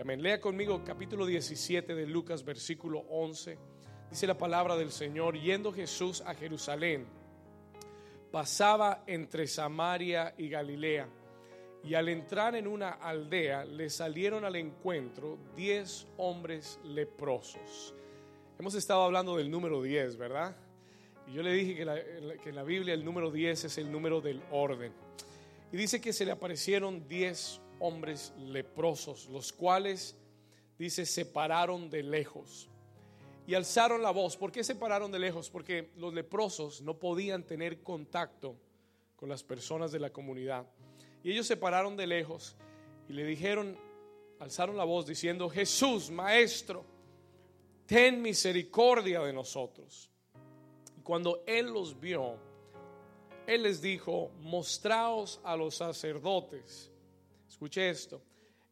Amén. Lea conmigo capítulo 17 de Lucas, versículo 11. Dice la palabra del Señor, yendo Jesús a Jerusalén, pasaba entre Samaria y Galilea. Y al entrar en una aldea, le salieron al encuentro diez hombres leprosos. Hemos estado hablando del número 10, ¿verdad? Y yo le dije que, que en la Biblia el número 10 es el número del orden. Y dice que se le aparecieron diez hombres leprosos, los cuales, dice, se pararon de lejos y alzaron la voz. ¿Por qué se pararon de lejos? Porque los leprosos no podían tener contacto con las personas de la comunidad. Y ellos se pararon de lejos y le dijeron, alzaron la voz diciendo, Jesús, Maestro, ten misericordia de nosotros. Y cuando Él los vio, Él les dijo, mostraos a los sacerdotes. Escuche esto.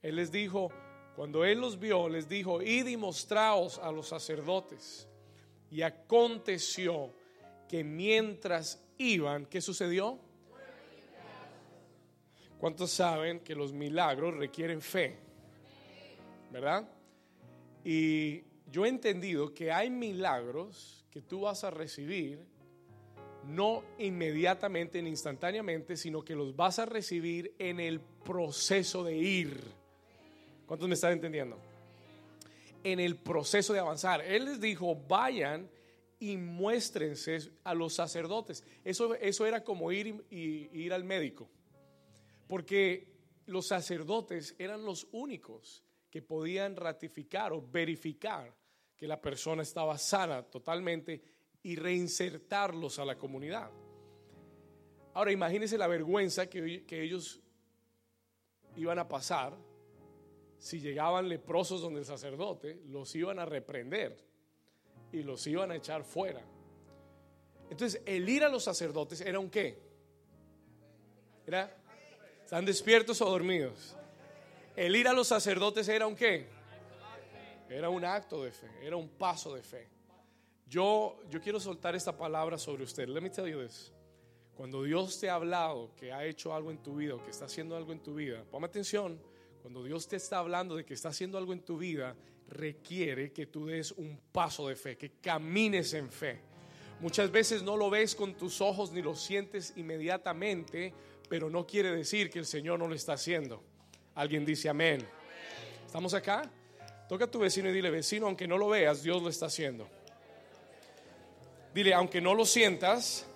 Él les dijo, cuando Él los vio, les dijo, id y mostraos a los sacerdotes. Y aconteció que mientras iban, ¿qué sucedió? ¿Cuántos saben que los milagros requieren fe? ¿Verdad? Y yo he entendido que hay milagros que tú vas a recibir no inmediatamente ni instantáneamente, sino que los vas a recibir en el proceso de ir. ¿Cuántos me están entendiendo? En el proceso de avanzar. Él les dijo, vayan y muéstrense a los sacerdotes. Eso, eso era como ir, y, ir al médico. Porque los sacerdotes eran los únicos que podían ratificar o verificar que la persona estaba sana totalmente y reinsertarlos a la comunidad. Ahora imagínense la vergüenza que, que ellos iban a pasar si llegaban leprosos donde el sacerdote, los iban a reprender y los iban a echar fuera. Entonces, el ir a los sacerdotes era un qué? Era, ¿están despiertos o dormidos? El ir a los sacerdotes era un qué? Era un acto de fe, era un paso de fe. Yo, yo quiero soltar esta palabra sobre usted. Let me tell you this. Cuando Dios te ha hablado que ha hecho algo en tu vida o que está haciendo algo en tu vida, ponme atención. Cuando Dios te está hablando de que está haciendo algo en tu vida, requiere que tú des un paso de fe, que camines en fe. Muchas veces no lo ves con tus ojos ni lo sientes inmediatamente, pero no quiere decir que el Señor no lo está haciendo. Alguien dice amén. ¿Estamos acá? Toca a tu vecino y dile, vecino, aunque no lo veas, Dios lo está haciendo. Dile, aunque no lo sientas,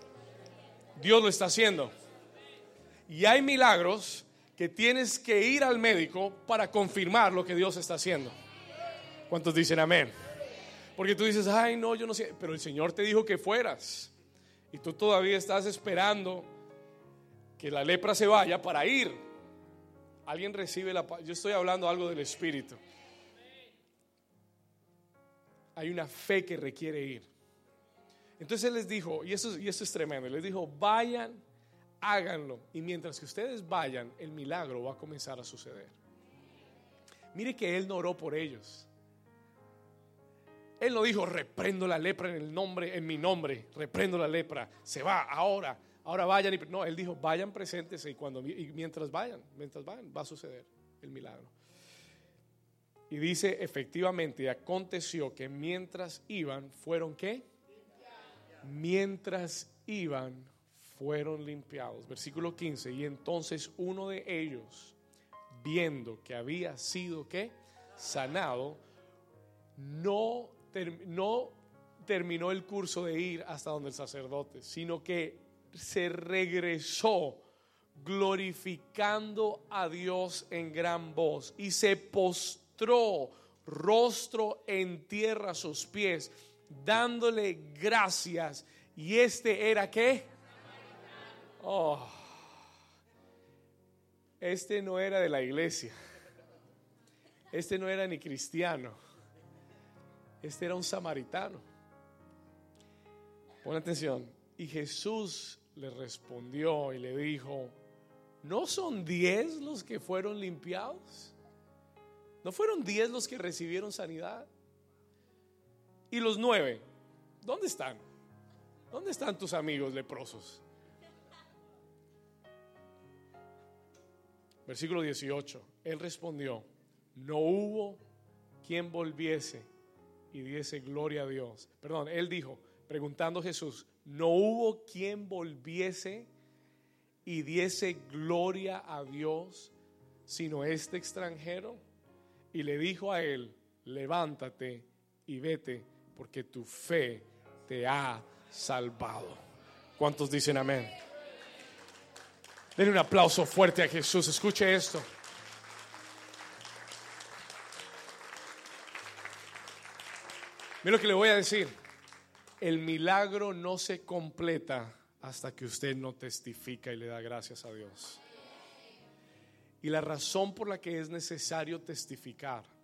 Dios lo está haciendo. Y hay milagros que tienes que ir al médico para confirmar lo que Dios está haciendo. ¿Cuántos dicen amén? Porque tú dices, ay, no, yo no sé, pero el Señor te dijo que fueras. Y tú todavía estás esperando que la lepra se vaya para ir. Alguien recibe la paz. Yo estoy hablando algo del Espíritu. Hay una fe que requiere ir. Entonces él les dijo, y eso, y eso es tremendo, les dijo, vayan, háganlo. Y mientras que ustedes vayan, el milagro va a comenzar a suceder. Mire que él no oró por ellos. Él no dijo, reprendo la lepra en el nombre, en mi nombre, reprendo la lepra, se va ahora, ahora vayan. Y, no, él dijo, vayan presentes y, cuando, y mientras vayan, mientras vayan, va a suceder el milagro. Y dice, efectivamente, aconteció que mientras iban, fueron qué? Mientras iban, fueron limpiados. Versículo 15. Y entonces uno de ellos, viendo que había sido que sanado, no, no terminó el curso de ir hasta donde el sacerdote, sino que se regresó glorificando a Dios en gran voz y se postró rostro en tierra a sus pies dándole gracias. ¿Y este era qué? Oh, este no era de la iglesia. Este no era ni cristiano. Este era un samaritano. Pon atención. Y Jesús le respondió y le dijo, ¿no son diez los que fueron limpiados? ¿No fueron diez los que recibieron sanidad? ¿Y los nueve? ¿Dónde están? ¿Dónde están tus amigos leprosos? Versículo 18. Él respondió, no hubo quien volviese y diese gloria a Dios. Perdón, él dijo, preguntando a Jesús, no hubo quien volviese y diese gloria a Dios, sino este extranjero. Y le dijo a él, levántate y vete, porque tu fe te ha salvado. ¿Cuántos dicen amén? Denle un aplauso fuerte a Jesús. Escuche esto. Mira lo que le voy a decir. El milagro no se completa hasta que usted no testifica y le da gracias a Dios. Y la razón por la que es necesario testificar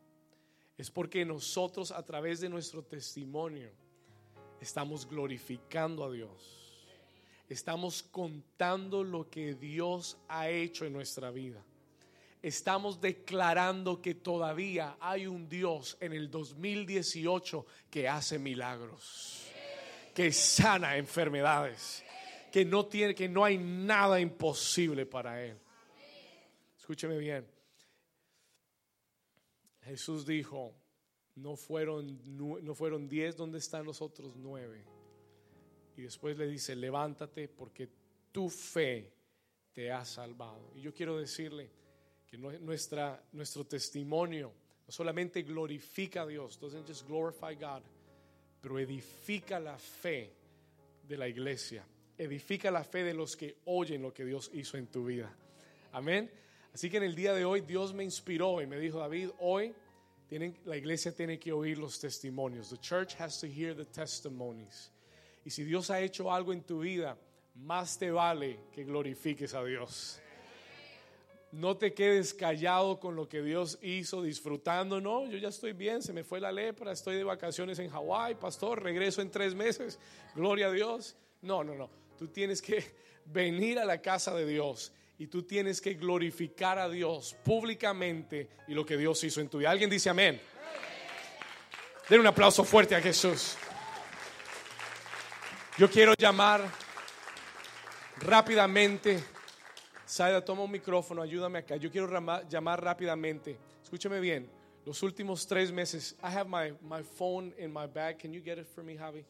es porque nosotros a través de nuestro testimonio estamos glorificando a Dios. Estamos contando lo que Dios ha hecho en nuestra vida estamos declarando que todavía hay un Dios en el 2018 que hace milagros, que sana enfermedades, que no tiene que no hay nada imposible para él. Escúcheme bien. Jesús dijo, no fueron no fueron diez, ¿dónde están los otros nueve? Y después le dice, levántate porque tu fe te ha salvado. Y yo quiero decirle, que nuestra, nuestro testimonio no solamente glorifica a Dios, doesn't just glorify God, pero edifica la fe de la iglesia, edifica la fe de los que oyen lo que Dios hizo en tu vida. Amén. Así que en el día de hoy Dios me inspiró y me dijo, David, hoy la iglesia tiene que oír los testimonios. The church has to hear the testimonies. Y si Dios ha hecho algo en tu vida, más te vale que glorifiques a Dios. No te quedes callado con lo que Dios hizo, disfrutando. No, yo ya estoy bien, se me fue la lepra, estoy de vacaciones en Hawái, pastor, regreso en tres meses. Gloria a Dios. No, no, no. Tú tienes que venir a la casa de Dios y tú tienes que glorificar a Dios públicamente y lo que Dios hizo en tu vida. ¿Alguien dice amén? Den un aplauso fuerte a Jesús. Yo quiero llamar rápidamente Saida, toma un micrófono, ayúdame acá. Yo quiero llamar rápidamente. Escúchame bien. Los últimos tres meses, I have my, my phone in my bag. Can you get it for me, Javi?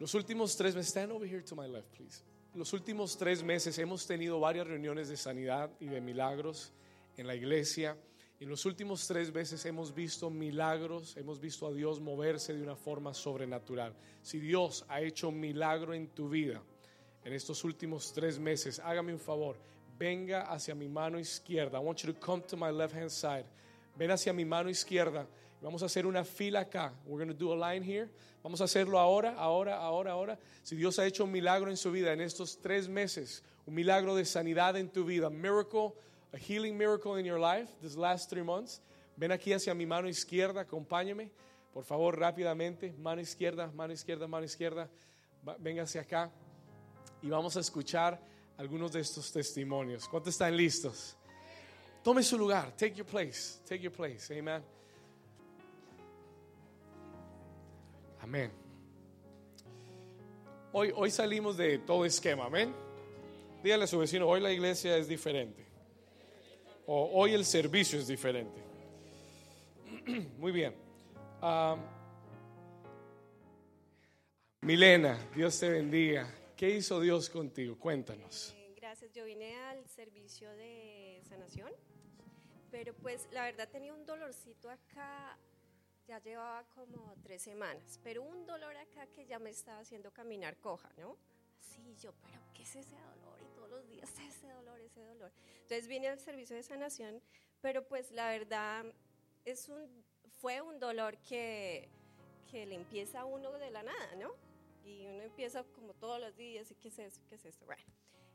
Los últimos tres meses, stand over here to my left, please. Los últimos tres meses hemos tenido varias reuniones de sanidad y de milagros en la iglesia. En los últimos tres meses hemos visto milagros, hemos visto a Dios moverse de una forma sobrenatural. Si Dios ha hecho un milagro en tu vida en estos últimos tres meses, hágame un favor, venga hacia mi mano izquierda. I want you to come to my left hand side. Ven hacia mi mano izquierda. Vamos a hacer una fila acá. We're going to do a line here. Vamos a hacerlo ahora, ahora, ahora, ahora. Si Dios ha hecho un milagro en su vida en estos tres meses, un milagro de sanidad en tu vida, miracle, a healing miracle in your life, these last three months, ven aquí hacia mi mano izquierda, acompáñeme. Por favor, rápidamente, mano izquierda, mano izquierda, mano izquierda. Venga hacia acá y vamos a escuchar algunos de estos testimonios. ¿Cuántos están listos? Tome su lugar. Take your place. Take your place. Amen. Amén. Hoy, hoy salimos de todo esquema. Amén. Dígale a su vecino, hoy la iglesia es diferente. O hoy el servicio es diferente. Muy bien. Milena, Dios te bendiga. ¿Qué hizo Dios contigo? Cuéntanos. Eh, gracias, yo vine al servicio de sanación, pero pues la verdad tenía un dolorcito acá, ya llevaba como tres semanas, pero un dolor acá que ya me estaba haciendo caminar coja, ¿no? Sí, yo, pero ¿qué es ese dolor? Y todos los días ese dolor, ese dolor. Entonces vine al servicio de sanación, pero pues la verdad es un, fue un dolor que, que le empieza a uno de la nada, ¿no? y uno empieza como todos los días, ¿y qué es eso? ¿Qué es esto? Bueno,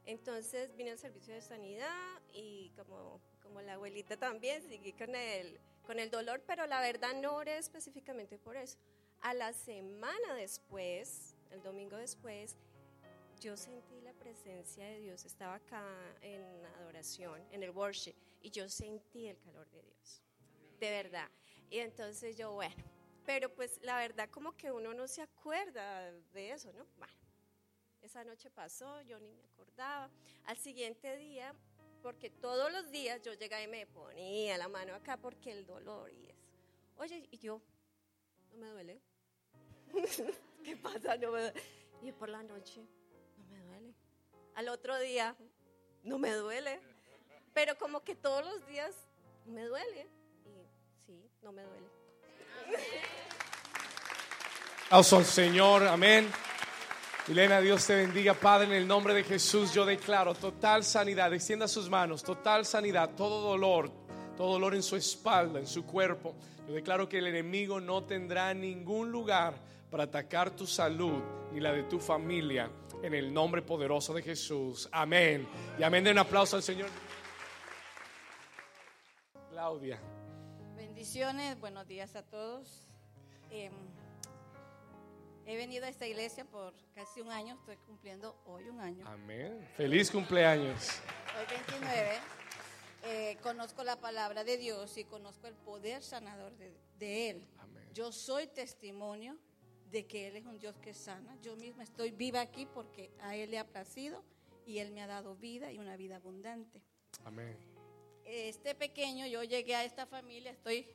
entonces vine al servicio de sanidad y como, como la abuelita también, seguí con el, con el dolor, pero la verdad no oré específicamente por eso. A la semana después, el domingo después, yo sentí la presencia de Dios, estaba acá en adoración, en el worship, y yo sentí el calor de Dios, de verdad. Y entonces yo, bueno, pero pues la verdad como que uno no se acuerda de eso, ¿no? Bueno, esa noche pasó, yo ni me acordaba. Al siguiente día porque todos los días yo llegaba y me ponía la mano acá porque el dolor y eso. Oye, y yo, no me duele. ¿Qué pasa? Y por la noche, no me duele. Al otro día, no me duele. Pero como que todos los días me duele. Y sí, no me duele. Al Señor, amén. Elena, Dios te bendiga, Padre, en el nombre de Jesús yo declaro total sanidad, extienda sus manos, total sanidad, todo dolor, todo dolor en su espalda, en su cuerpo. Yo declaro que el enemigo no tendrá ningún lugar para atacar tu salud ni la de tu familia, en el nombre poderoso de Jesús. Amén. Y amén. De un aplauso al Señor. Claudia. Bendiciones, buenos días a todos. Em, He venido a esta iglesia por casi un año, estoy cumpliendo hoy un año. Amén. Feliz cumpleaños. Hoy 29. Eh, conozco la palabra de Dios y conozco el poder sanador de, Él. Amén. Yo soy testimonio de que Él es un Dios que sana. Yo misma estoy viva aquí porque a Él le ha placido y Él me ha dado vida y una vida abundante. Amén. Este pequeño, yo llegué a esta familia, estoy,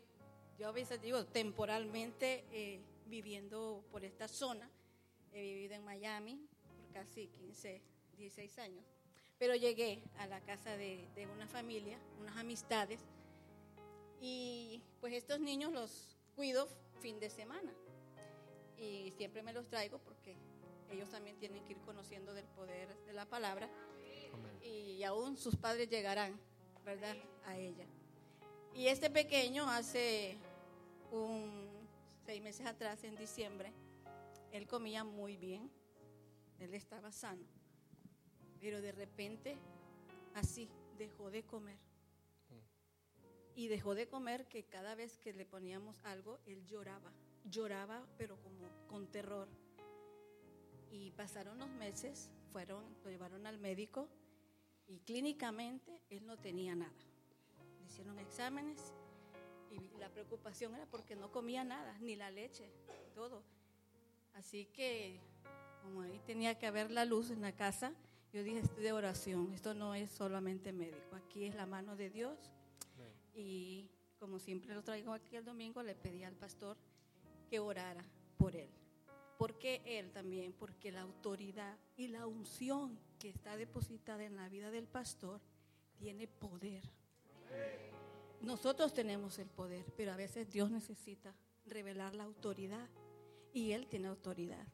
yo a veces digo, temporalmente eh, viviendo por esta zona. He vivido en Miami por casi 15, 16 años. Pero llegué a la casa de, una familia, unas amistades, y pues estos niños los cuido fin de semana. Y siempre me los traigo porque ellos también tienen que ir conociendo del poder de la palabra. Y aún sus padres llegarán, ¿verdad? A ella. Y este pequeño hace un seis meses atrás, en diciembre, él comía muy bien, él estaba sano, pero de repente, así, dejó de comer. Y dejó de comer que cada vez que le poníamos algo, él lloraba, lloraba, pero como con terror. Y pasaron los meses, fueron, lo llevaron al médico y clínicamente él no tenía nada. Le hicieron exámenes y la preocupación era porque no comía nada, ni la leche, todo. Así que, como ahí tenía que haber la luz en la casa, yo dije, estoy de oración, esto no es solamente médico, aquí es la mano de Dios. Y como siempre lo traigo aquí el domingo, le pedí al pastor que orara por él. ¿Por qué él también? Porque la autoridad y la unción que está depositada en la vida del pastor tiene poder. Nosotros tenemos el poder, pero a veces Dios necesita revelar la autoridad y Él tiene autoridad.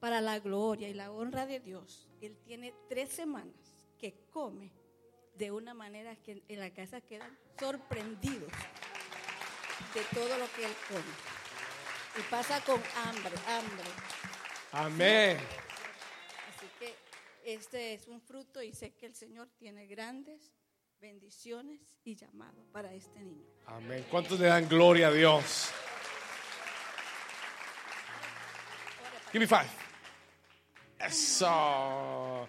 Para la gloria y la honra de Dios, Él tiene tres semanas que come de una manera que en la casa quedan sorprendidos de todo lo que Él come. Y pasa con hambre, hambre. Amén. Así que este es un fruto y sé que el Señor tiene grandes bendiciones y llamado para este niño. Amén. ¿Cuántos le dan gloria a Dios? Give me five. Eso.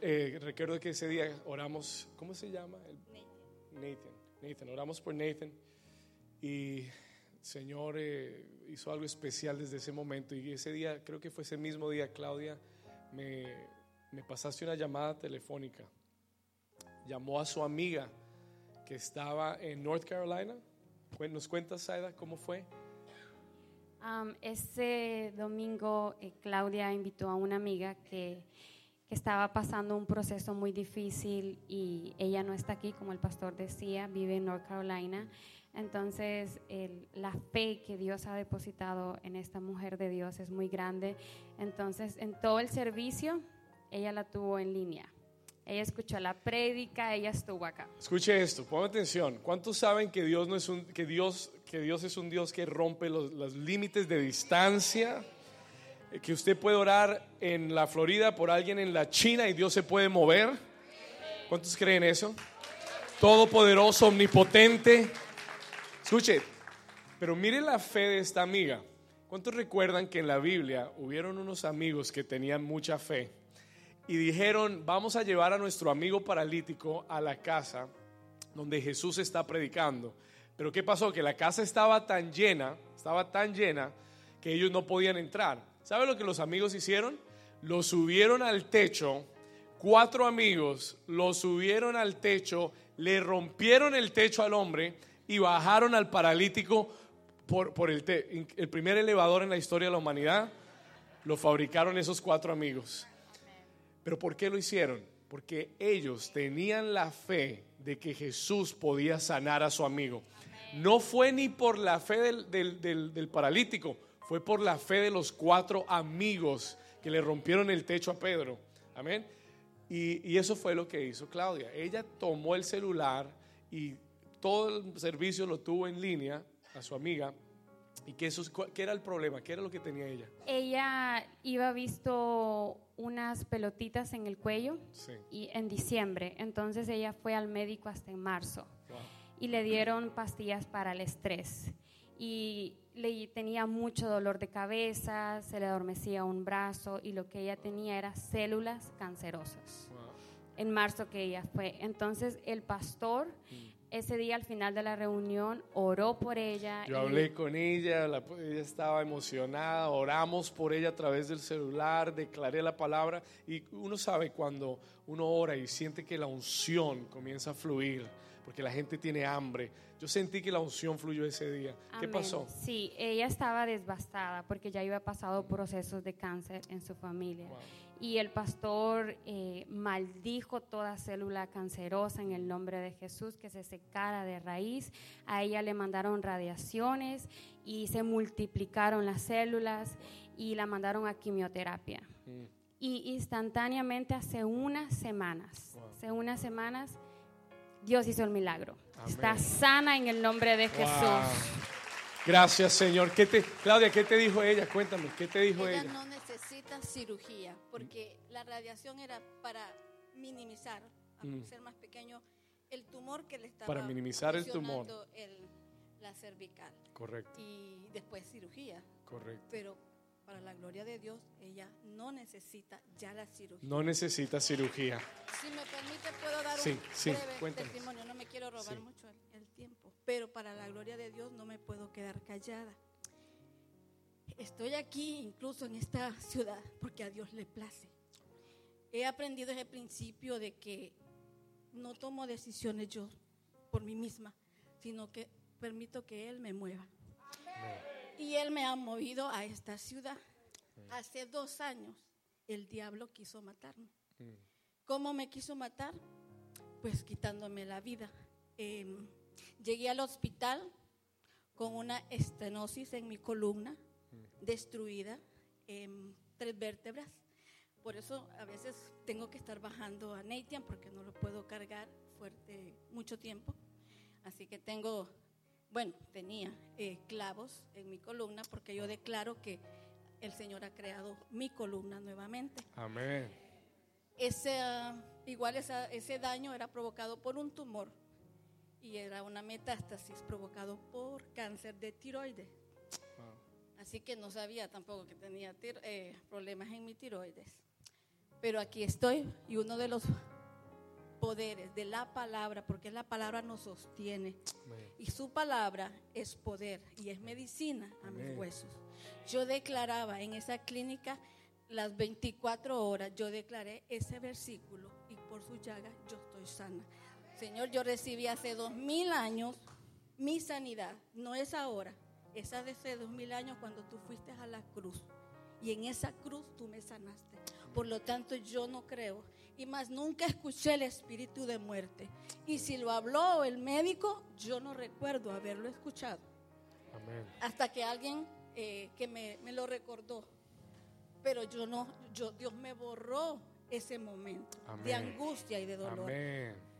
Eh, recuerdo que ese día oramos, ¿cómo se llama? Nathan. Nathan. Oramos por Nathan y Señor eh, hizo algo especial desde ese momento y ese día, creo que fue ese mismo día, Claudia, me, me pasaste una llamada telefónica llamó a su amiga que estaba en North Carolina. ¿Nos cuentas, Saida, cómo fue? ese domingo eh, Claudia invitó a una amiga que, que, estaba pasando un proceso muy difícil y ella no está aquí, como el pastor decía, vive en North Carolina. Entonces, la fe que Dios ha depositado en esta mujer de Dios es muy grande. Entonces, en todo el servicio, ella la tuvo en línea. Ella escuchó la prédica, ella estuvo acá. Escuche esto, ponga atención. ¿Cuántos saben que Dios no es un que Dios que Dios es un Dios que rompe los, límites de distancia? Eh, que usted puede orar en la Florida por alguien en la China y Dios se puede mover. ¿Cuántos creen eso? Todopoderoso, omnipotente. Escuche, pero mire la fe de esta amiga. ¿Cuántos recuerdan que en la Biblia hubieron unos amigos que tenían mucha fe? Y dijeron, vamos a llevar a nuestro amigo paralítico a la casa donde Jesús está predicando. Pero ¿qué pasó? Que la casa estaba tan llena, estaba tan llena que ellos no podían entrar. ¿Sabe lo que los amigos hicieron? Lo subieron al techo cuatro amigos lo subieron al techo, le rompieron el techo al hombre y bajaron al paralítico por, por el, el primer elevador en la historia de la humanidad. Lo fabricaron esos cuatro amigos. Pero ¿por qué lo hicieron? Porque ellos tenían la fe de que Jesús podía sanar a su amigo. No fue ni por la fe del, del- del- paralítico, fue por la fe de los cuatro amigos que le rompieron el techo a Pedro. Amén. Y, y eso fue lo que hizo Claudia. Ella tomó el celular y todo el servicio lo tuvo en línea a su amiga. ¿Y qué, eso, qué era el problema? ¿Qué era lo que tenía ella? Ella iba visto unas pelotitas en el cuello Sí. y en diciembre, entonces ella fue al médico hasta en marzo Wow. y le dieron pastillas para el estrés y le tenía mucho dolor de cabeza, se le adormecía un brazo y lo que ella tenía era células cancerosas. Wow. En marzo que ella fue, entonces el pastor Mm. Ese día al final de la reunión oró por ella. Yo y- hablé con ella, la- ella estaba emocionada, oramos por ella a través del celular, declaré la palabra y uno sabe cuando uno ora y siente que la unción comienza a fluir, porque la gente tiene hambre. Yo sentí que la unción fluyó ese día. ¿Qué Amén. pasó? Sí, ella estaba devastada porque ya había pasado procesos de cáncer en su familia. Wow. Y el pastor eh, maldijo toda célula cancerosa en el nombre de Jesús, que se secara de raíz. A ella le mandaron radiaciones y se multiplicaron las células y la mandaron a quimioterapia. Mm. Y instantáneamente, hace unas semanas, Wow. hace unas semanas, Dios hizo el milagro. Amén. Está sana en el nombre de Wow. Jesús. Gracias, Señor. ¿Qué te, Claudia, ¿qué te dijo ella? Cuéntame, ¿qué te dijo ella ella? no necesita cirugía porque la radiación era para minimizar, a Mm. ser más pequeño, el tumor que le estaba Para minimizar el tumor. lesionando el- la cervical Correcto, y después cirugía. correcto. Pero para la gloria de Dios, ella no necesita ya la cirugía. No necesita cirugía. Si me permite, puedo dar Sí, un sí, breve cuéntanos. testimonio. No me quiero robar Sí. mucho el, el tiempo, pero para la gloria de Dios no me puedo quedar callada. Estoy aquí, incluso en esta ciudad, porque a Dios le place. He aprendido ese principio de que no tomo decisiones yo por mí misma, sino que permito que Él me mueva. Y Él me ha movido a esta ciudad. Hace dos años el diablo quiso matarme. ¿Cómo me quiso matar? Pues quitándome la vida. Eh, llegué al hospital con una estenosis en mi columna, destruida, em, tres vértebras. Por eso a veces tengo que estar bajando a Neitian porque no lo puedo cargar fuerte mucho tiempo. Así que tengo, bueno, tenía eh, clavos en mi columna porque yo declaro que el Señor ha creado mi columna nuevamente. Amén. Ese, ah, igual esa- ese daño era provocado por un tumor y era una metástasis provocado por cáncer de tiroides. Así que no sabía tampoco que tenía eh, problemas en mi tiroides. Pero aquí estoy y uno de los poderes de la palabra, porque la palabra nos sostiene, Amén. y su palabra es poder y es medicina a Amén. mis huesos. Yo declaraba en esa clínica las 24 horas, yo declaré ese versículo y por su llaga yo estoy sana. Señor, yo recibí hace dos mil años mi sanidad, no es ahora, de hace dos mil años cuando tú fuiste a la cruz y en esa cruz tú me sanaste. Por lo tanto, yo no creo y más nunca escuché el espíritu de muerte. Y si lo habló el médico, yo no recuerdo haberlo escuchado. Amén. Hasta que alguien eh, que me, me lo recordó. Pero yo no, yo, Dios me borró ese momento de angustia y de dolor. Amén.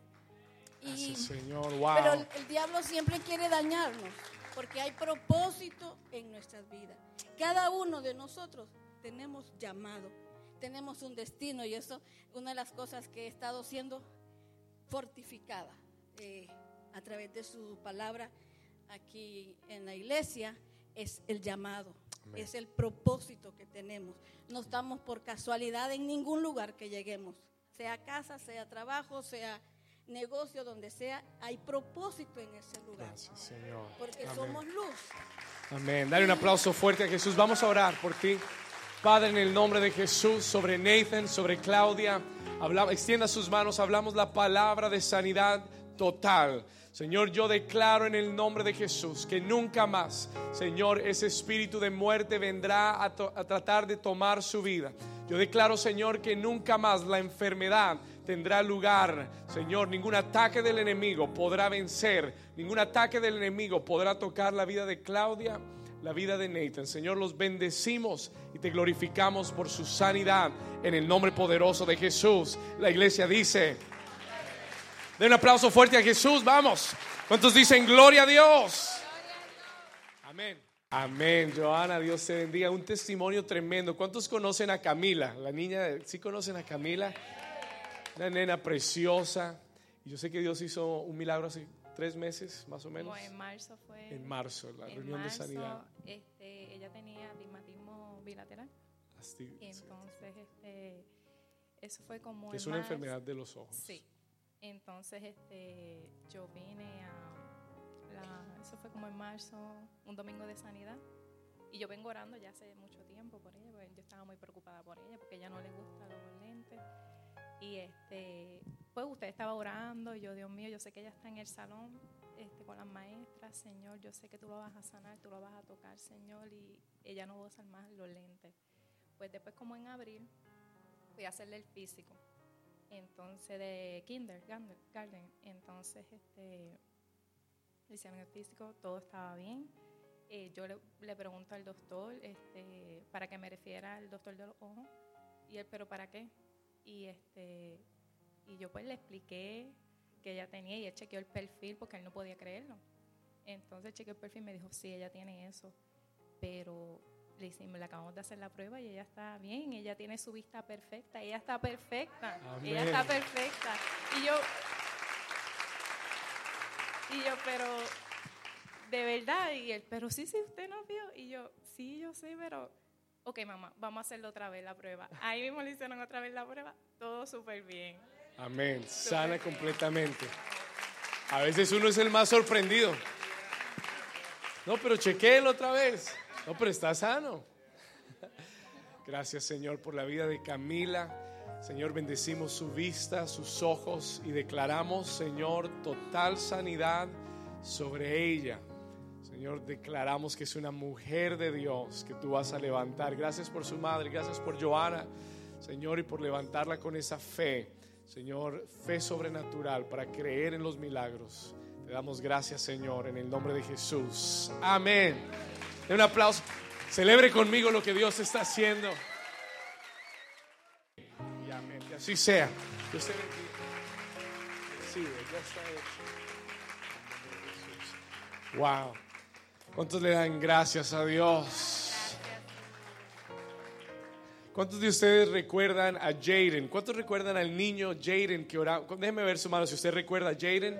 Y- Gracias, Señor. Wow. pero el, el diablo siempre quiere dañarnos, porque hay propósito en nuestras vidas. Cada uno de nosotros tenemos llamado, tenemos un destino y eso una de las cosas que he estado siendo fortificada eh, a través de su palabra aquí en la iglesia es el llamado, Amén. es el propósito que tenemos. No estamos por casualidad en ningún lugar que lleguemos, sea casa, sea trabajo, sea negocio, donde sea, hay propósito en ese lugar, Gracias, Señor. porque Amén. somos luz. Amén. Dale un aplauso fuerte a Jesús. Vamos a orar por ti. Padre, en el nombre de Jesús, sobre Nathan, sobre Claudia, extienda sus manos, hablamos la palabra de sanidad total. Señor, yo declaro en el nombre de Jesús que nunca más, Señor, ese espíritu de muerte vendrá a, a, tratar de tomar su vida. Yo declaro, Señor, que nunca más la enfermedad tendrá lugar. Señor, ningún ataque del enemigo podrá vencer, ningún ataque del enemigo podrá tocar la vida de Claudia, la vida de Nathan. Señor, los bendecimos y te glorificamos por su sanidad en el nombre poderoso de Jesús. La iglesia dice, Den un aplauso fuerte a Jesús, vamos. ¿Cuántos dicen gloria a Dios? Amén. Amén, Joana, Dios te bendiga. Un testimonio tremendo. ¿Cuántos conocen a Camila? La niña, ¿sí conocen a Camila? Una nena preciosa. Y yo sé que Dios hizo un milagro hace tres meses, más o menos. en marzo fue. En marzo, la reunión de sanidad. Este, ella tenía astigmatismo bilateral. Astig y entonces, este, eso fue como. Es una enfermedad de los ojos. Sí. Entonces, este, yo vine a, la, eso fue como en marzo, un domingo de sanidad, y yo vengo orando ya hace mucho tiempo por ella, porque yo estaba muy preocupada por ella, porque a ella no le gustan los lentes. Y este, pues usted estaba orando, y yo, Dios mío, yo sé que ella está en el salón este, con las maestras, Señor, yo sé que tú lo vas a sanar, tú lo vas a tocar, Señor, y ella no va a usar más los lentes. Pues después, como en abril, fui a hacerle el físico entonces de kindergarten, entonces este, le hicieron el físico, todo estaba bien. Eh, yo le, le, pregunto al doctor este, para que me refiera al doctor de los ojos, y él, pero ¿para qué? Y, este, y yo pues le expliqué que ella tenía y él chequeó el perfil porque él no podía creerlo. Entonces chequeó el perfil y me dijo, sí, ella tiene eso, pero le hicimos, le acabamos de hacer la prueba y ella está bien, ella tiene su vista perfecta, ella está perfecta, Amén. ella está perfecta. Y yo, y yo, pero de verdad, y él, pero sí, sí, usted no vio, y yo, sí, yo sé, pero, ok, mamá, vamos a hacerlo otra vez la prueba. Ahí mismo le hicieron otra vez la prueba, todo súper bien. Amén, sana completamente. A veces uno es el más sorprendido. No, pero chequéelo otra vez. No, pero está sano. Gracias, Señor, por la vida de Camila. Señor, bendecimos su vista, sus ojos y declaramos, Señor, total sanidad sobre ella. Señor, declaramos que es una mujer de Dios que tú vas a levantar. Gracias por su madre, gracias por Joana, Señor, y por levantarla con esa fe. Señor, fe sobrenatural para creer en los milagros. Te damos gracias, Señor, en el nombre de Jesús. Amén. De un aplauso. Celebre conmigo lo que Dios está haciendo. Y amén. Que así sea. Dios te bendiga. Sí, ya está hecho. Wow. ¿Cuántos le dan gracias a Dios? ¿Cuántos de ustedes recuerdan a Jaden? ¿Cuántos recuerdan al niño Jaden que oraba? Déjeme ver su mano si usted recuerda a Jaden.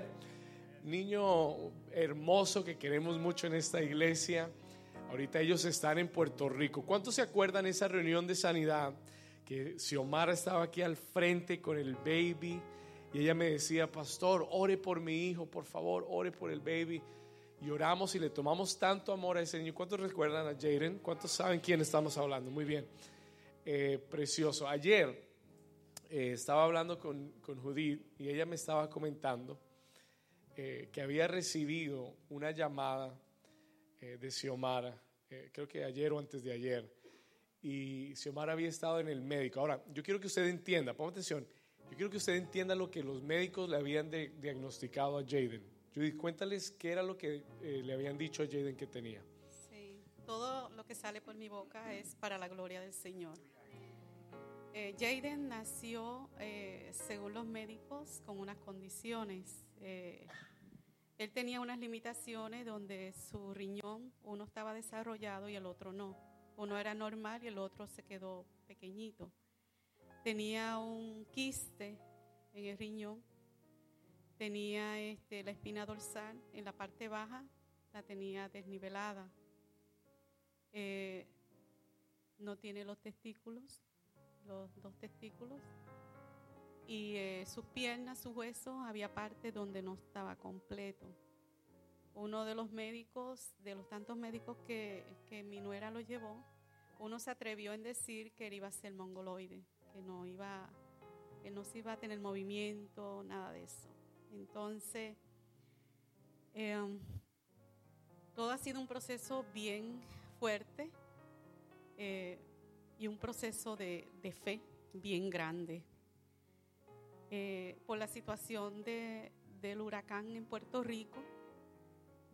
Niño hermoso que queremos mucho en esta iglesia. Ahorita ellos están en Puerto Rico. ¿Cuántos se acuerdan esa reunión de sanidad? Que Xiomara estaba aquí al frente con el baby y ella me decía, pastor, ore por mi hijo, por favor, ore por el baby. Y oramos y le tomamos tanto amor a ese niño. ¿Cuántos recuerdan a Jaden? ¿Cuántos saben quién estamos hablando? Muy bien. Eh, precioso. Ayer eh, estaba hablando con, con, Judith y ella me estaba comentando eh, que había recibido una llamada de Xiomara, creo que ayer o antes de ayer, y Xiomara había estado en el médico. Ahora, yo quiero que usted entienda, ponga atención, yo quiero que usted entienda lo que los médicos le habían diagnosticado a Jaden. Judith, cuéntales qué era lo que eh, le habían dicho a Jaden que tenía. Sí, todo lo que sale por mi boca es para la gloria del Señor. Eh, Jaden nació, eh, según los médicos, con unas condiciones. Eh, él tenía unas limitaciones donde su riñón, uno estaba desarrollado y el otro no. Uno era normal y el otro se quedó pequeñito. Tenía un quiste en el riñón. Tenía este, la espina dorsal en la parte baja, la tenía desnivelada. Eh, no tiene los testículos, los dos testículos. Y eh, sus piernas, sus huesos, había parte donde no estaba completo. Uno de los médicos, de los tantos médicos que, que mi nuera lo llevó, uno se atrevió en decir que él iba a ser mongoloide, que no iba, que no se iba a tener movimiento, nada de eso. Entonces, em, todo ha sido un proceso bien fuerte eh, y un proceso de, fe bien grande. Eh, por la situación de, del huracán en Puerto Rico,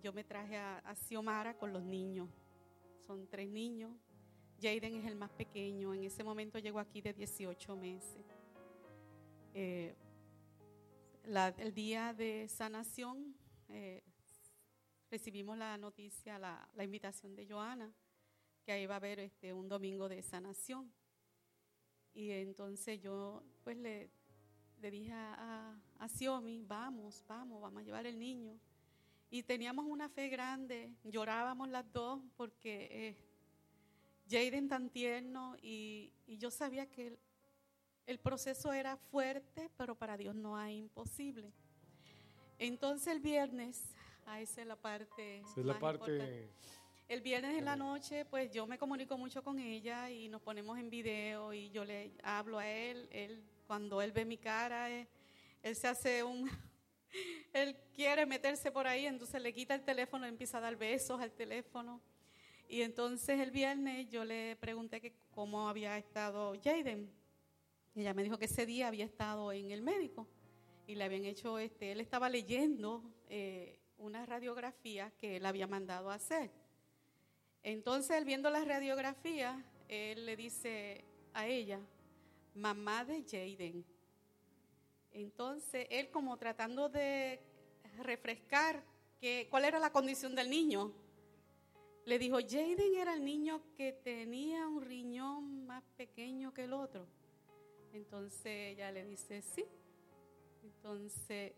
yo me traje a, a con los niños. Son tres niños. Jaden es el más pequeño. En ese momento llegó aquí de 18 meses. Eh, el día de sanación eh, recibimos la noticia, la, la invitación de Joana, que ahí va a haber este, un domingo de sanación. Y entonces yo pues le, le dije a, a, Xiomi, vamos, vamos, vamos a llevar el niño. Y teníamos una fe grande, llorábamos las dos porque eh, Jaden tan tierno y, y yo sabía que el proceso era fuerte, pero para Dios no hay imposible. Entonces el viernes, ah, esa es la parte. Esa es la parte. importante. El viernes en la noche, pues yo me comunico mucho con ella y nos ponemos en video y yo le hablo a él. Él, cuando él ve mi cara, eh, él se hace un, él quiere meterse por ahí, entonces le quita el teléfono, empieza a dar besos al teléfono. Y entonces el viernes yo le pregunté que cómo había estado Jaden. Ella me dijo que ese día había estado en el médico y le habían hecho, este, él estaba leyendo eh, una radiografía que él había mandado a hacer. Entonces, él viendo la radiografía, él le dice a ella, mamá de Jaden. Entonces, él como tratando de refrescar que, cuál era la condición del niño, le dijo, Jaden era el niño que tenía un riñón más pequeño que el otro. Entonces ella le dice, sí. Entonces,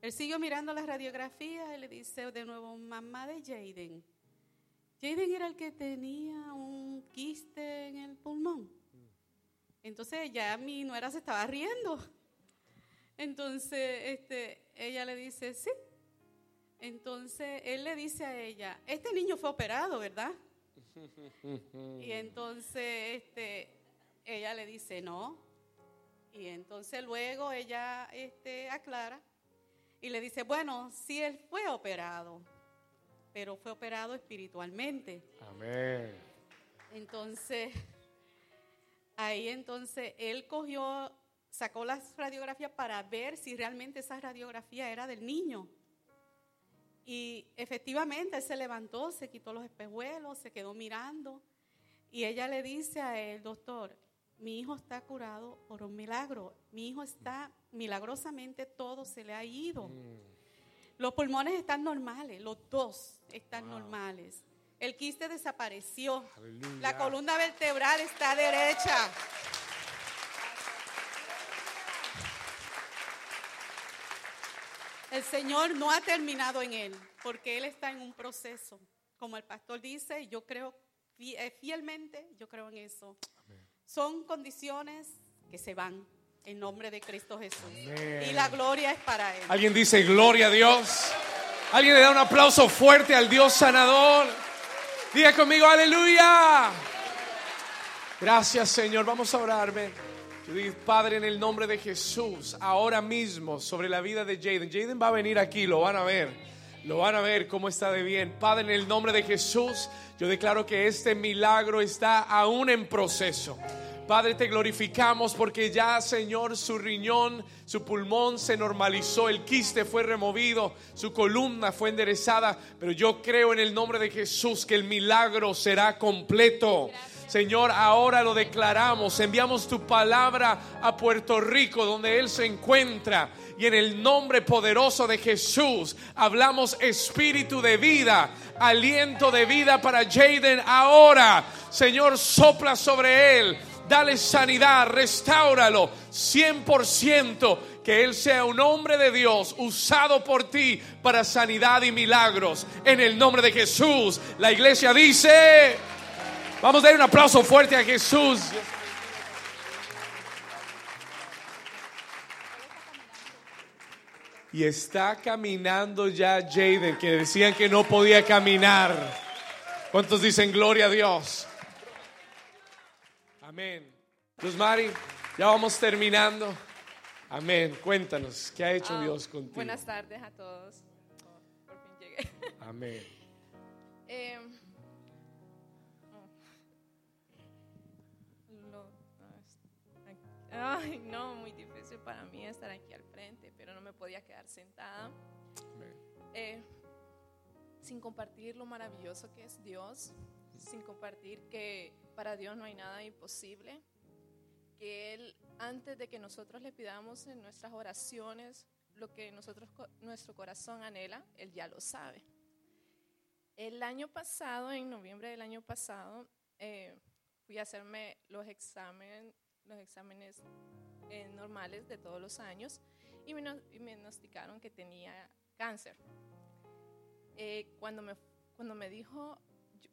él siguió mirando las radiografías y le dice de nuevo, mamá de Jaden. Jaden era el que tenía un quiste en el pulmón. Entonces ya mi nuera se estaba riendo. Entonces este, ella le dice, sí. Entonces él le dice a ella, este niño fue operado, ¿verdad? Y entonces este, ella le dice, no. Y entonces luego ella este, aclara y le dice, bueno, sí, él fue operado, pero fue operado espiritualmente. Amén. Entonces, ahí entonces él cogió, sacó las radiografías para ver si realmente esa radiografía era del niño. Y efectivamente él se levantó, se quitó los espejuelos, se quedó mirando. Y ella le dice a él, doctor, mi hijo está curado por un milagro. Mi hijo está milagrosamente, todo se le ha ido. Los pulmones están normales, los dos están Wow. normales. El quiste desapareció. Aleluya. La columna vertebral está derecha. El Señor no ha terminado en él, porque él está en un proceso. Como el pastor dice, yo creo fi- fielmente, yo creo en eso. Son condiciones que se van en nombre de Cristo Jesús. Amén. Y la gloria es para él. Alguien dice gloria a Dios. Alguien le da un aplauso fuerte al Dios sanador. Diga conmigo, aleluya. Gracias, Señor. Vamos a orar, ven. Judith, Padre, en el nombre de Jesús, ahora mismo sobre la vida de Jaden. Jaden va a venir aquí, lo van a ver. Lo van a ver cómo está de bien. Padre, en el nombre de Jesús, yo declaro que este milagro está aún en proceso. Padre, te glorificamos porque ya, Señor, su riñón, su pulmón se normalizó, el quiste fue removido, su columna fue enderezada, pero yo creo en el nombre de Jesús que el milagro será completo. Señor, ahora lo declaramos, enviamos tu palabra a Puerto Rico, donde Él se encuentra, y en el nombre poderoso de Jesús hablamos espíritu de vida, aliento de vida para Jaden ahora. Señor, sopla sobre Él, dale sanidad, restáuralo 100%. Que Él sea un hombre de Dios usado por ti para sanidad y milagros. En el nombre de Jesús, la iglesia dice... Vamos a dar un aplauso fuerte a Jesús. Y está caminando ya Jaden, que decían que no podía caminar. ¿Cuántos dicen gloria a Dios? Amén. Luz Mari, ya vamos terminando. Amén. Cuéntanos, ¿qué ha hecho Ah, Dios contigo? Buenas tardes a todos. Oh, por fin llegué. Amén. Eh, ay, no, muy difícil para mí estar aquí al frente, pero no me podía quedar sentada Amén. eh, sin compartir lo maravilloso que es Dios, sin compartir que para Dios no hay nada imposible, que Él, antes de que nosotros le pidamos en nuestras oraciones lo que nosotros, nuestro corazón anhela, Él ya lo sabe. El año pasado, en noviembre del año pasado, eh, fui a hacerme los, examen, los exámenes eh, normales de todos los años y me, diagnosticaron que tenía cáncer. Eh, cuando, me, cuando me dijo,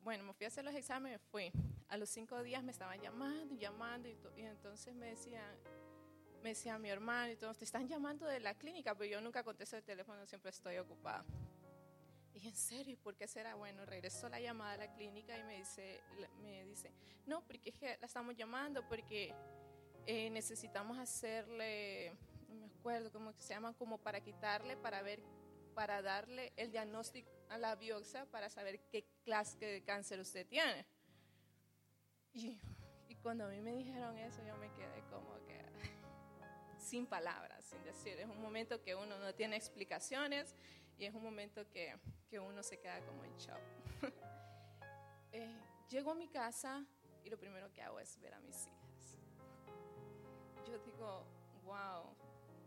bueno, me fui a hacer los exámenes, fui. A los cinco días me estaban llamando y llamando y, to- y entonces me decían, me decía mi hermano y todos, te están llamando de la clínica, pero yo nunca contesto el teléfono, siempre estoy ocupada. Y en serio, ¿y por qué será? Bueno, regresó la llamada a la clínica y me dice, me dice no, porque la estamos llamando porque eh, necesitamos hacerle, no me acuerdo cómo se llama, como para quitarle, para ver, para darle el diagnóstico a la biopsia para saber qué clase de cáncer usted tiene. Y, y cuando a mí me dijeron eso, yo me quedé como que sin palabras, sin decir. Es un momento que uno no tiene explicaciones y es un momento que, que uno se queda como en shock. Eh, llego a mi casa y lo primero que hago es ver a mis hijas. Yo digo, wow.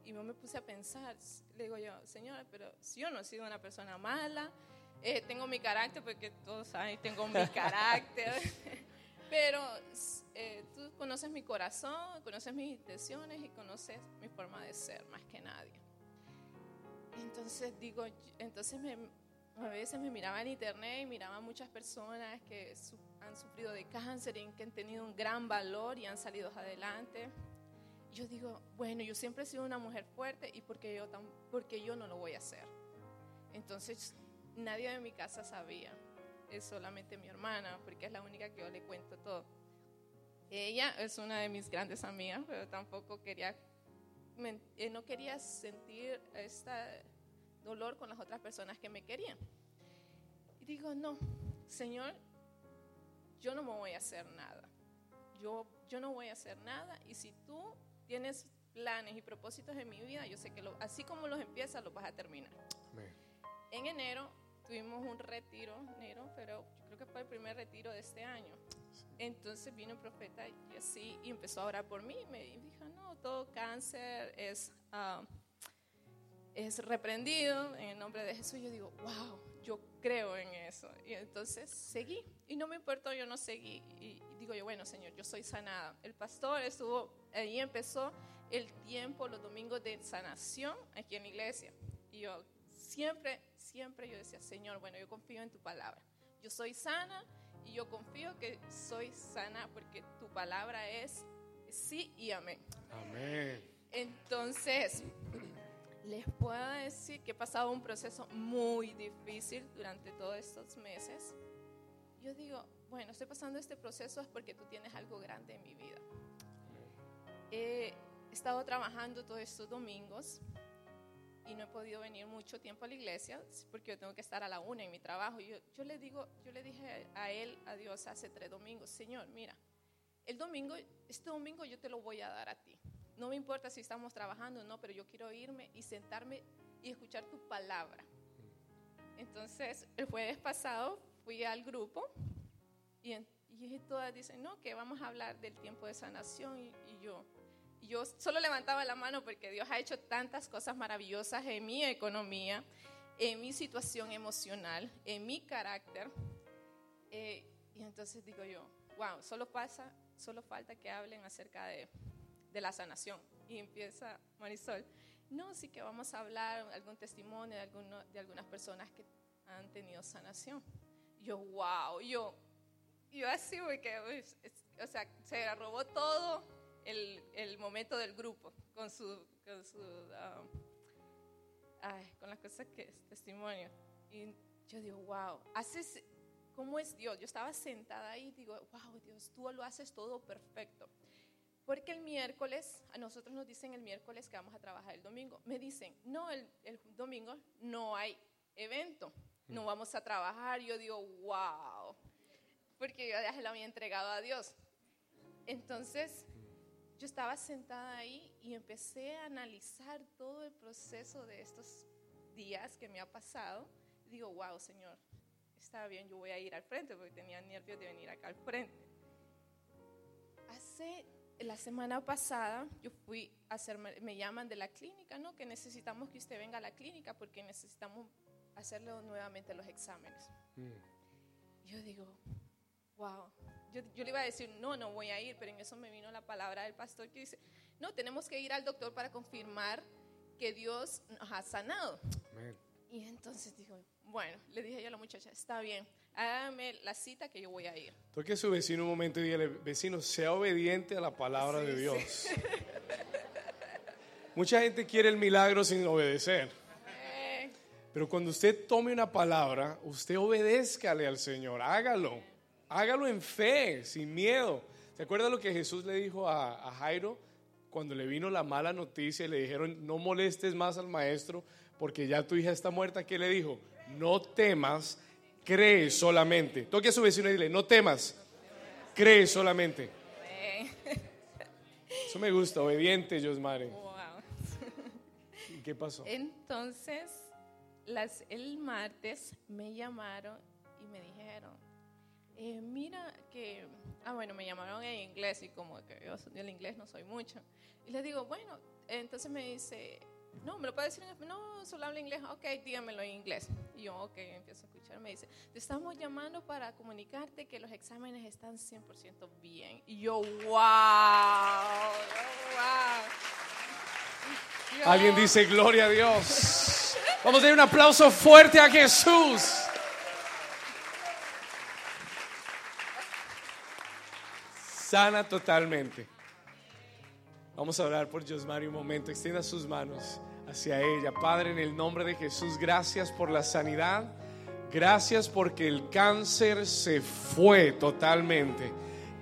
Y yo me puse a pensar, le digo yo, señora, pero si yo no he sido una persona mala, eh, tengo mi carácter, porque todos saben, tengo mi carácter. Pero eh, tú conoces mi corazón, conoces mis intenciones y conoces mi forma de ser más que nadie. Entonces digo, entonces me, a veces me miraba en internet y miraba a muchas personas que su, han sufrido de cáncer y que han tenido un gran valor y han salido adelante. Yo digo, bueno, yo siempre he sido una mujer fuerte y porque yo, tan, porque yo no lo voy a hacer. Entonces nadie de mi casa sabía es solamente mi hermana, porque es la única que yo le cuento todo. Ella es una de mis grandes amigas, pero tampoco quería, eh, no quería sentir este dolor con las otras personas que me querían. Y digo, no, Señor, yo no me voy a hacer nada. Yo, yo no voy a hacer nada. Y si tú tienes planes y propósitos en mi vida, yo sé que lo, así como los empiezas, los vas a terminar. Amén. En enero tuvimos un retiro, enero, pero yo creo que fue el primer retiro de este año. Entonces vino el profeta y así y empezó a orar por mí y me dijo, no, todo cáncer es, uh, es reprendido en el nombre de Jesús. Yo digo, wow, yo creo en eso. Y entonces seguí y no me importó, yo no seguí. Y, y digo yo, bueno, Señor, yo soy sanada. El pastor estuvo, ahí empezó el tiempo, los domingos de sanación aquí en la iglesia. Y yo siempre, siempre yo decía, Señor, bueno, yo confío en tu palabra. Yo soy sana y yo confío que soy sana porque tu palabra es sí y amén. Amén. Entonces, les puedo decir que he pasado un proceso muy difícil durante todos estos meses. Yo digo, bueno, estoy pasando este proceso es porque tú tienes algo grande en mi vida. He estado trabajando todos estos domingos y no he podido venir mucho tiempo a la iglesia porque yo tengo que estar a la una en mi trabajo. Yo, yo, le digo, yo le dije a él, a Dios, hace tres domingos, Señor, mira, el domingo, este domingo yo te lo voy a dar a ti. No me importa si estamos trabajando o no, pero yo quiero irme y sentarme y escuchar tu palabra. Entonces, el jueves pasado fui al grupo y, y todas dicen, no, que vamos a hablar del tiempo de sanación y, y yo, y yo solo levantaba la mano porque Dios ha hecho tantas cosas maravillosas en mi economía, en mi situación emocional, en mi carácter. Eh, y entonces digo yo, wow, solo pasa, solo falta que hablen acerca de, de la sanación. Y empieza Marisol, no, sí que vamos a hablar algún testimonio de, alguno, de algunas personas que han tenido sanación. Yo, wow, yo, yo así, porque, o sea, se robó todo el, el, momento del grupo con su, con, su um, ay, con las cosas que es testimonio. Y yo digo, wow, hace, ¿cómo es Dios? Yo estaba sentada ahí y digo, wow, Dios, tú lo haces todo perfecto. Porque el miércoles, a nosotros nos dicen el miércoles que vamos a trabajar el domingo. Me dicen, no, el, el domingo no hay evento, no vamos a trabajar. Yo digo, wow, porque yo ya se lo había entregado a Dios. Entonces, yo estaba sentada ahí y empecé a analizar todo el proceso de estos días que me ha pasado. Digo, wow, Señor, está bien, yo voy a ir al frente porque tenía nervios de venir acá al frente. Hace la semana pasada yo fui a hacer, me llaman de la clínica, ¿no? Que necesitamos que usted venga a la clínica porque necesitamos hacerle nuevamente los exámenes. Yo digo, wow. Yo, yo, le iba a decir, no, no voy a ir, pero en eso me vino la palabra del pastor que dice, no, tenemos que ir al doctor para confirmar que Dios nos ha sanado. Y entonces digo, bueno, le dije yo a la muchacha, está bien, hágame la cita que yo voy a ir. Toque a su vecino un momento y dígale, vecino, sea obediente a la palabra Sí, de sí. Dios. Mucha gente quiere el milagro sin obedecer. Eh, Pero cuando usted tome una palabra, usted obedézcale al Señor, hágalo. Hágalo en fe, sin miedo. ¿Se acuerda lo que Jesús le dijo a, a Jairo cuando le vino la mala noticia y le dijeron, no molestes más al maestro porque ya tu hija está muerta? ¿Qué le dijo? No temas, cree solamente. Toque a su vecino y dile, no temas, cree solamente. Eso me gusta, obediente, Josmare. wow. ¿Y qué pasó? Entonces, las, el martes me llamaron y me dijeron, eh, mira que, ah bueno, me llamaron en inglés y como que yo el inglés no soy mucho. Y les digo, bueno, entonces me dice, no, me lo puede decir en español, no, solo habla inglés, ok, dígamelo en inglés. Y yo, ok, empiezo a escuchar, me dice, te estamos llamando para comunicarte que los exámenes están 100% bien. Y yo, wow, wow. Alguien dice gloria a Dios. Vamos a dar un aplauso fuerte a Jesús. Sana totalmente. Vamos a orar por Josmari un momento. Extienda sus manos hacia ella. Padre, en el nombre de Jesús, gracias por la sanidad. Gracias porque el cáncer se fue totalmente.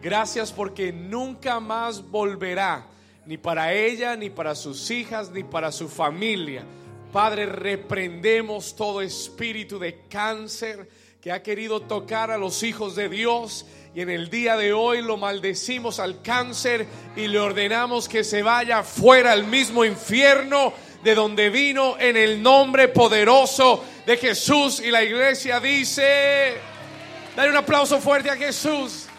Gracias porque nunca más volverá, ni para ella, ni para sus hijas, ni para su familia. Padre, reprendemos todo espíritu de cáncer que ha querido tocar a los hijos de Dios. Y en el día de hoy lo maldecimos al cáncer y le ordenamos que se vaya fuera al mismo infierno de donde vino en el nombre poderoso de Jesús. Y la iglesia dice, dale un aplauso fuerte a Jesús.